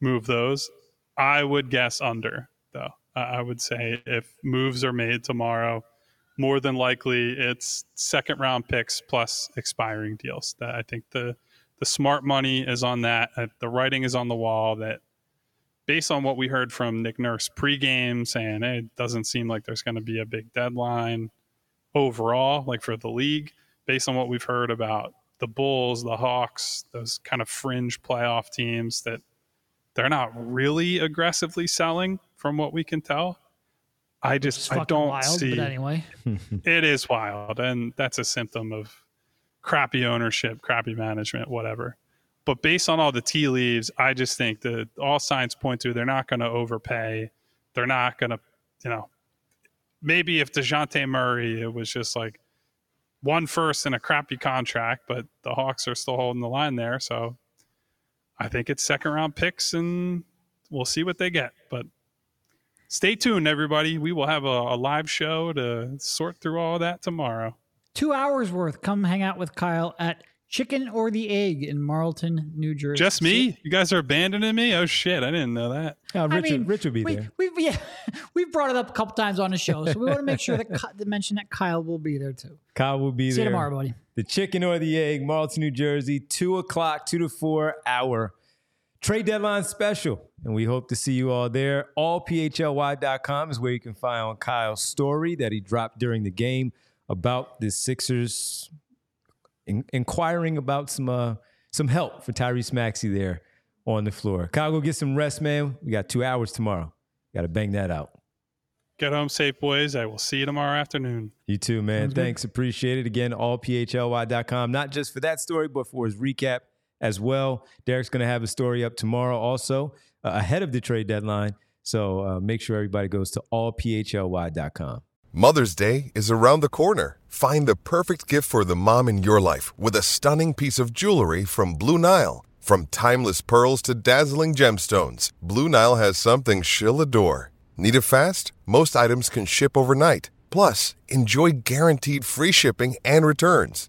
move those. I would guess under though. I would say if moves are made tomorrow more than likely it's second round picks plus expiring deals. That I think the the smart money is on that. Uh, the writing is on the wall that based on what we heard from Nick Nurse pregame saying hey, it doesn't seem like there's going to be a big deadline overall like for the league based on what we've heard about the Bulls, the Hawks, those kind of fringe playoff teams that they're not really aggressively selling from what we can tell. I just I don't
wild,
see.
But anyway,
it is wild, and that's a symptom of crappy ownership, crappy management, whatever. But based on all the tea leaves, I just think that all signs point to they're not going to overpay. They're not going to, you know, maybe if Dejounte Murray, it was just like one first in a crappy contract, but the Hawks are still holding the line there. So I think it's second round picks, and we'll see what they get. But stay tuned, everybody. We will have a, a, live show to sort through all that tomorrow.
Two hours worth. Come hang out with Kyle at Chicken or the Egg in Marlton, New Jersey.
Just me? You guys are abandoning me? Oh shit! I didn't know that.
Oh, Rich, I mean, Rich will be
we,
there.
We've yeah, we've brought it up a couple times on the show, so we want to make sure that to mention that Kyle will be there too.
Kyle will be
See
there.
See you tomorrow, buddy.
The Chicken or the Egg, Marlton, New Jersey, two o'clock, two to four hour Trade deadline special, and we hope to see you all there. Allphly.com is where you can find on Kyle's story that he dropped during the game about the Sixers, in- inquiring about some uh, some help for Tyrese Maxey there on the floor. Kyle, go get some rest, man. We got two hours tomorrow. Got to bang that out.
Get home safe, boys. I will see you tomorrow afternoon.
You too, man. Sounds Thanks. Good. Appreciate it. Again, allphly.com, not just for that story, but for his recap as well. Derek's going to have a story up tomorrow also uh, ahead of the trade deadline. So uh, make sure everybody goes to allphly.com.
Mother's Day is around the corner. Find the perfect gift for the mom in your life with a stunning piece of jewelry from Blue Nile. From timeless pearls to dazzling gemstones, Blue Nile has something she'll adore. Need it fast? Most items can ship overnight. Plus, enjoy guaranteed free shipping and returns.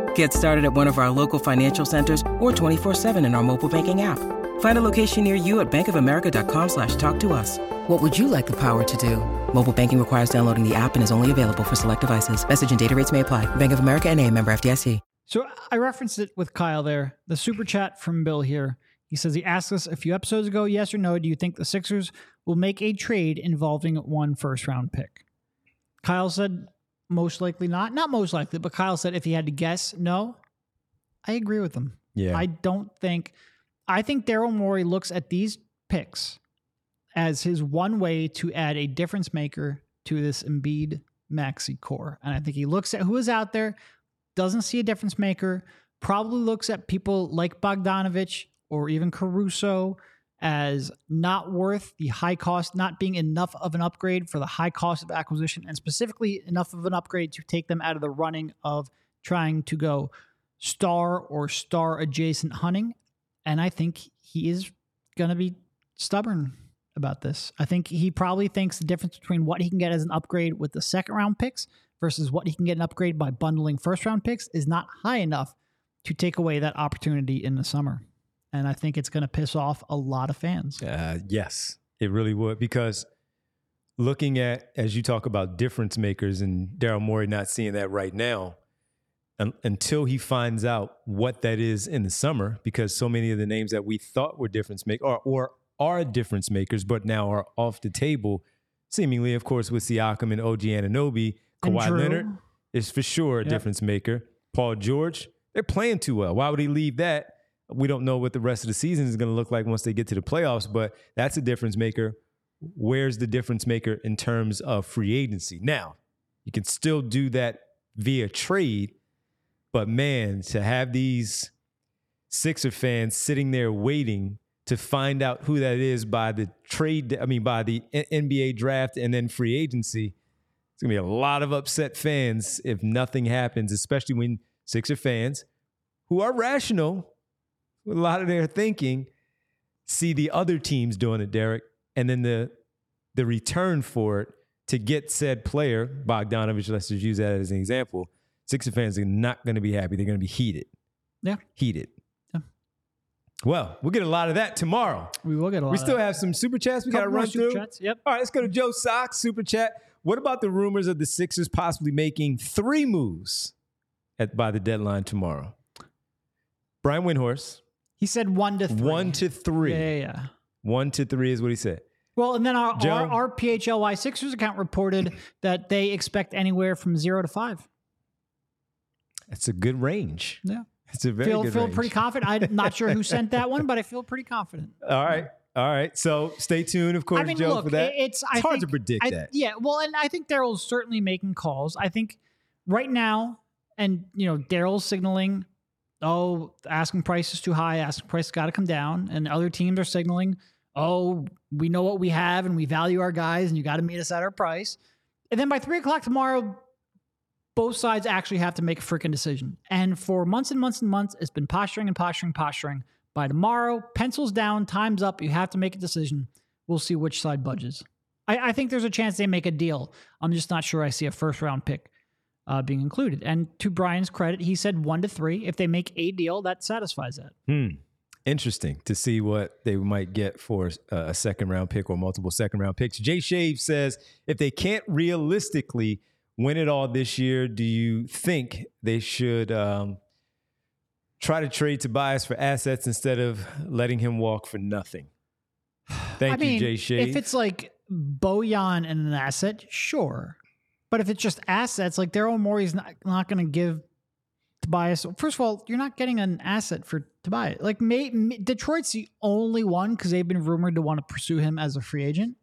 Get started at one of our local financial centers or 24-7 in our mobile banking app. Find a location near you at bankofamerica.com slash talk to us. What would you like the power to do? Mobile banking requires downloading the app and is only available for select devices. Message and data rates may apply. Bank of America and a member FDIC.
So I referenced it with Kyle there. The super chat from Bill here. He says he asked us a few episodes ago, yes or no, do you think the Sixers will make a trade involving one first round pick? Kyle said most likely not. Not most likely, but Kyle said if he had to guess, no. I agree with him.
Yeah.
I don't think I think Daryl Morey looks at these picks as his one way to add a difference maker to this Embiid Maxey core. And I think he looks at who is out there, doesn't see a difference maker, probably looks at people like Bogdanovich or even Caruso as not worth the high cost, not being enough of an upgrade for the high cost of acquisition, and specifically enough of an upgrade to take them out of the running of trying to go star or star adjacent hunting. And I think he is going to be stubborn about this. I think he probably thinks the difference between what he can get as an upgrade with the second round picks versus what he can get an upgrade by bundling first round picks is not high enough to take away that opportunity in the summer. And I think it's going to piss off a lot of fans.
Uh, yes, it really would. Because looking at, as you talk about difference makers and Daryl Morey not seeing that right now, un- until he finds out what that is in the summer, because so many of the names that we thought were difference makers or, or are difference makers, but now are off the table, seemingly, of course, with Siakam and OG
Anunoby.
Kawhi. Leonard is for sure a
Yep.
difference maker. Paul George, they're playing too well. Why would he leave that? We don't know what the rest of the season is going to look like once they get to the playoffs, but that's a difference maker. Where's the difference maker in terms of free agency? Now, you can still do that via trade, but man, to have these Sixer fans sitting there waiting to find out who that is by the trade, I mean, by the NBA draft and then free agency, it's gonna be a lot of upset fans if nothing happens, especially when Sixer fans, who are rational a lot of their thinking, see the other teams doing it, Derek, and then the the return for it to get said player, Bogdanovich, let's just use that as an example. Sixer fans are not going to be happy. They're going to be heated.
Yeah.
Heated. Well, we'll get a lot of that tomorrow.
We will get a lot
We still have some super chats we got to run through.
chats, Yep.
All right, let's go to Joe Sox super chat. What about the rumors of the Sixers possibly making three moves at by the deadline tomorrow? Brian Windhorst.
He said one to three.
One to three.
Yeah, yeah, yeah.
One to three is what he said.
Well, and then our,
Joe?
our, our PHLY Sixers account reported that they expect anywhere from zero to five.
That's a good range.
Yeah.
It's a very
feel
good
feel
range.
pretty confident. I'm not sure who sent that one, but I feel pretty confident.
All right. All right. So stay tuned, of course,
I mean,
Joe,
look,
for that.
it- it's I
hard to predict
I-
that.
Yeah, well, and I think Daryl's certainly making calls. I think right now, and you know, Daryl's signaling, oh, asking price is too high. Asking price got to come down, and other teams are signaling, oh, we know what we have and we value our guys, and you got to meet us at our price. And then by three o'clock tomorrow, both sides actually have to make a freaking decision. And for months and months and months, it's been posturing and posturing, posturing. By tomorrow, pencils down, time's up. You have to make a decision. We'll see which side budges. I, I think there's a chance they make a deal. I'm just not sure I see a first round pick uh, being included. And to Brian's credit, he said one to three. If they make a deal, that satisfies that.
Hmm. Interesting to see what they might get for uh, a second round pick or multiple second round picks. Jay Shave says if they can't realistically win it all this year, do you think they should um, try to trade Tobias for assets instead of letting him walk for nothing? Thank
I mean,
you, Jay Shave.
if it's like Bojan and an asset, sure. But if it's just assets, like Daryl Morey's not, not going to give Tobias. First of all, you're not getting an asset for Tobias. Like may, may- Detroit's the only one because they've been rumored to want to pursue him as a free agent.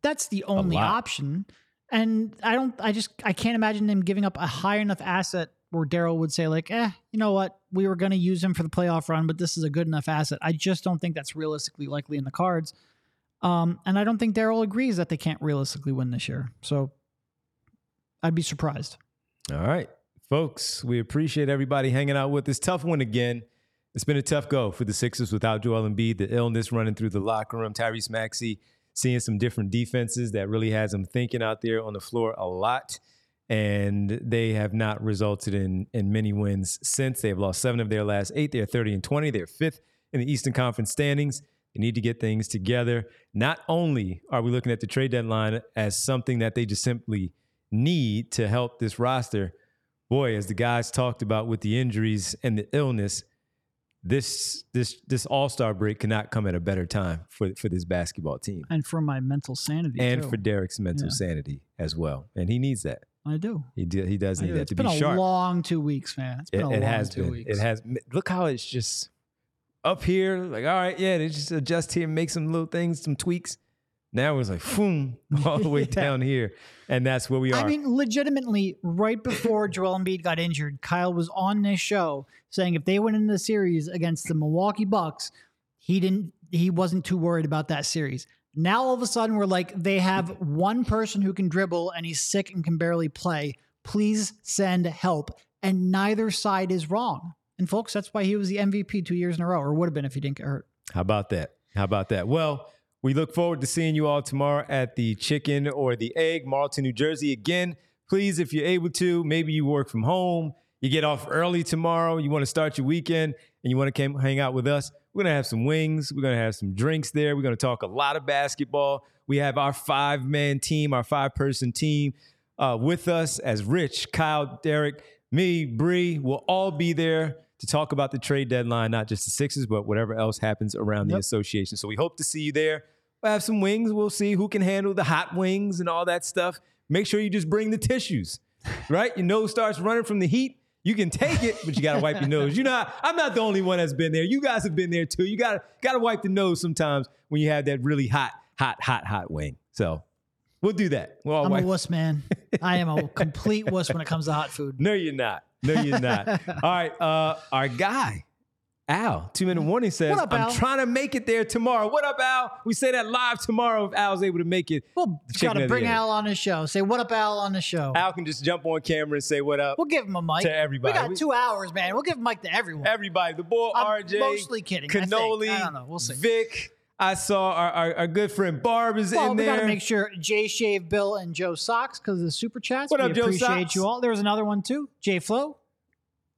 That's the only option. And I don't. I just. I can't imagine them giving up a high enough asset where Daryl would say like, "Eh, you know what? We were going to use him for the playoff run, but this is a good enough asset." I just don't think that's realistically likely in the cards. Um, and I don't think Daryl agrees that they can't realistically win this year. So I'd be surprised.
All right, folks, we appreciate everybody hanging out with this Tough one again. It's been a tough go for the Sixers without Joel Embiid, the illness running through the locker room, Tyrese Maxey seeing some different defenses that really has them thinking out there on the floor a lot. And they have not resulted in in many wins since. They have lost seven of their last eight. They're 30 and 20. They're fifth in the Eastern Conference standings. They need to get things together. Not only are we looking at the trade deadline as something that they just simply need to help this roster, boy, as the guys talked about with the injuries and the illness, this this this All Star break cannot come at a better time for for this basketball team
And for my mental sanity.
and
too.
for Derek's mental
Yeah.
sanity as well. And he needs that.
I do.
He do, he does
I
need
do.
that
It's
to
been
be
a
sharp.
long two weeks, man. It's been
It,
a
it
long
has
two
been.
weeks.
It has. Look how it's just up here. Like, all right, yeah, they just adjust here, make some little things, some tweaks. Now it was like, boom, all the way down here, and that's where we are.
I mean, legitimately, right before Joel Embiid got injured, Kyle was on this show saying if they went into the series against the Milwaukee Bucks, he didn't. He wasn't too worried about that series. Now all of a sudden we're like, they have one person who can dribble and he's sick and can barely play. Please send help. And neither side is wrong. And folks, that's why he was the MVP two years in a row, or would have been if he didn't get hurt.
How about that? How about that? Well, we look forward to seeing you all tomorrow at the Chicken or the Egg, Marlton, New Jersey. Again, please, if you're able to, maybe you work from home, you get off early tomorrow, you want to start your weekend, and you want to come hang out with us. We're going to have some wings. We're going to have some drinks there. We're going to talk a lot of basketball. We have our five man team, our five person team uh, with us as Rich, Kyle, Derek, me, Bree We'll all be there to talk about the trade deadline, not just the Sixers, but whatever else happens around the
Yep.
association. So we hope to see you there. We'll have some wings. We'll see who can handle the hot wings and all that stuff. Make sure you just bring the tissues, right? Your nose starts running from the heat. You can take it, but you gotta wipe your nose. You're not. I'm not the only one that's been there. You guys have been there too. You gotta gotta wipe the nose sometimes when you have that really hot, hot, hot, hot wing. So we'll do that. We'll
I'm
wipe.
a wuss, man. I am a complete wuss when it comes to hot food.
No, you're not. No, you're not. All right. Uh, our guy, Al, two minute warning says,
up,
I'm trying to make it there tomorrow. What up, Al? We say that live tomorrow if Al's able to make it.
Well, got to bring Al on the show. Say what up, Al, on the show.
Al can just jump on camera and say what up.
We'll give him a mic
To everybody.
We got two hours, man. We'll give a mic to everyone.
Everybody, the boy
I'm
RJ,
mostly kidding, I.
Cannoli,
I don't know. We'll see.
Vic. I saw our, our, our good friend Barb is
well,
in
we
there.
We got to make sure Jay Shave, Bill, and Joe Socks because of the super chats.
What
we
up, Joe
appreciate
Socks?
you all. There was another one too. Jay Flo.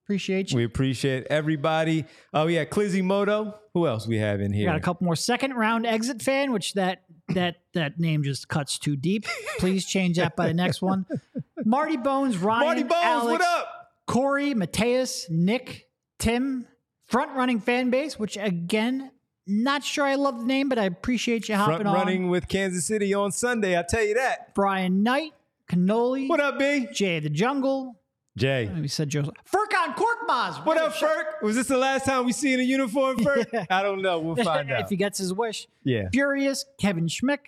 Appreciate you.
we appreciate everybody. Oh yeah, Clizzy Moto. Who else we have in
We
here?
got a couple more second round exit fan, which that that that name just cuts too deep. Please change that by the next one. Marty Bones, Ryan,
Marty Bones,
Alex,
what up?
Corey, Mateus, Nick, Tim, front running fan base, which again, not sure I love the name, but I appreciate you hopping
Front
on.
running with Kansas City on Sunday. I tell you that.
Brian Knight, Cannoli,
What up, B?
Jay the Jungle.
Jay.
We said Joe. Furkan Korkmaz.
What up, Ferk? Was this the last time we see in a uniform, Ferk?
Yeah.
I don't know. We'll find out.
if he gets his wish.
Yeah.
Furious, Kevin Schmick.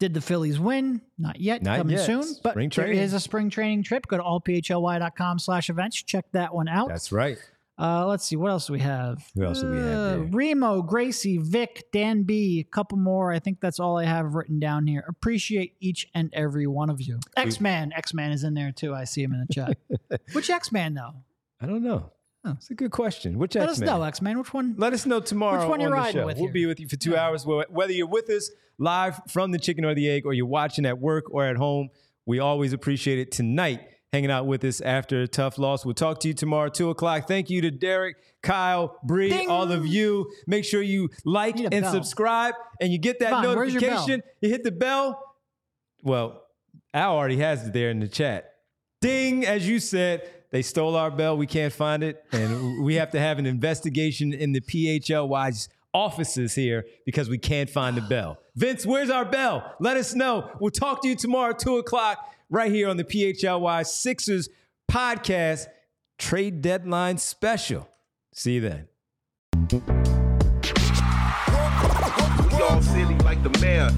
Did the Phillies win? Not yet.
Not
coming
yet.
soon. But
Spring
there
training.
is a spring training trip. Go to allphly.com slash events. Check that one out.
That's right.
Uh, let's see. What else do we have?
Who else do we have
Uh,
there?
Remo, Gracie, Vic, Dan B. A couple more. I think that's all I have written down here. Appreciate each and every one of you. X Man. X Man is in there too. I see him in the chat. Which X Man, though?
I don't know.
Oh.
It's a good question. Which
Let
X-Men?
us know, X Man. Which one?
Let us know tomorrow
Which one
on
you're riding
show.
with
we'll
here?
be with you for two hours. Whether you're with us live from the chicken or the egg, or you're watching at work or at home, we always appreciate it. Tonight, hanging out with us after a tough loss. We'll talk to you tomorrow, two o'clock. Thank you to Derek, Kyle, Bree,
Ding.
all of you. Make sure you like and
bell.
subscribe, and you get that
where's
notification. You hit the bell. Well, Al already has it there in the chat. Ding, as you said, they stole our bell. We can't find it. And we have to have an investigation in the PHLY's offices here because we can't find the bell. Vince, where's our bell? Let us know. We'll talk to you tomorrow, 2 o'clock, right here on the PHLY Sixers podcast trade deadline special. See you then.
We all silly like the mayor.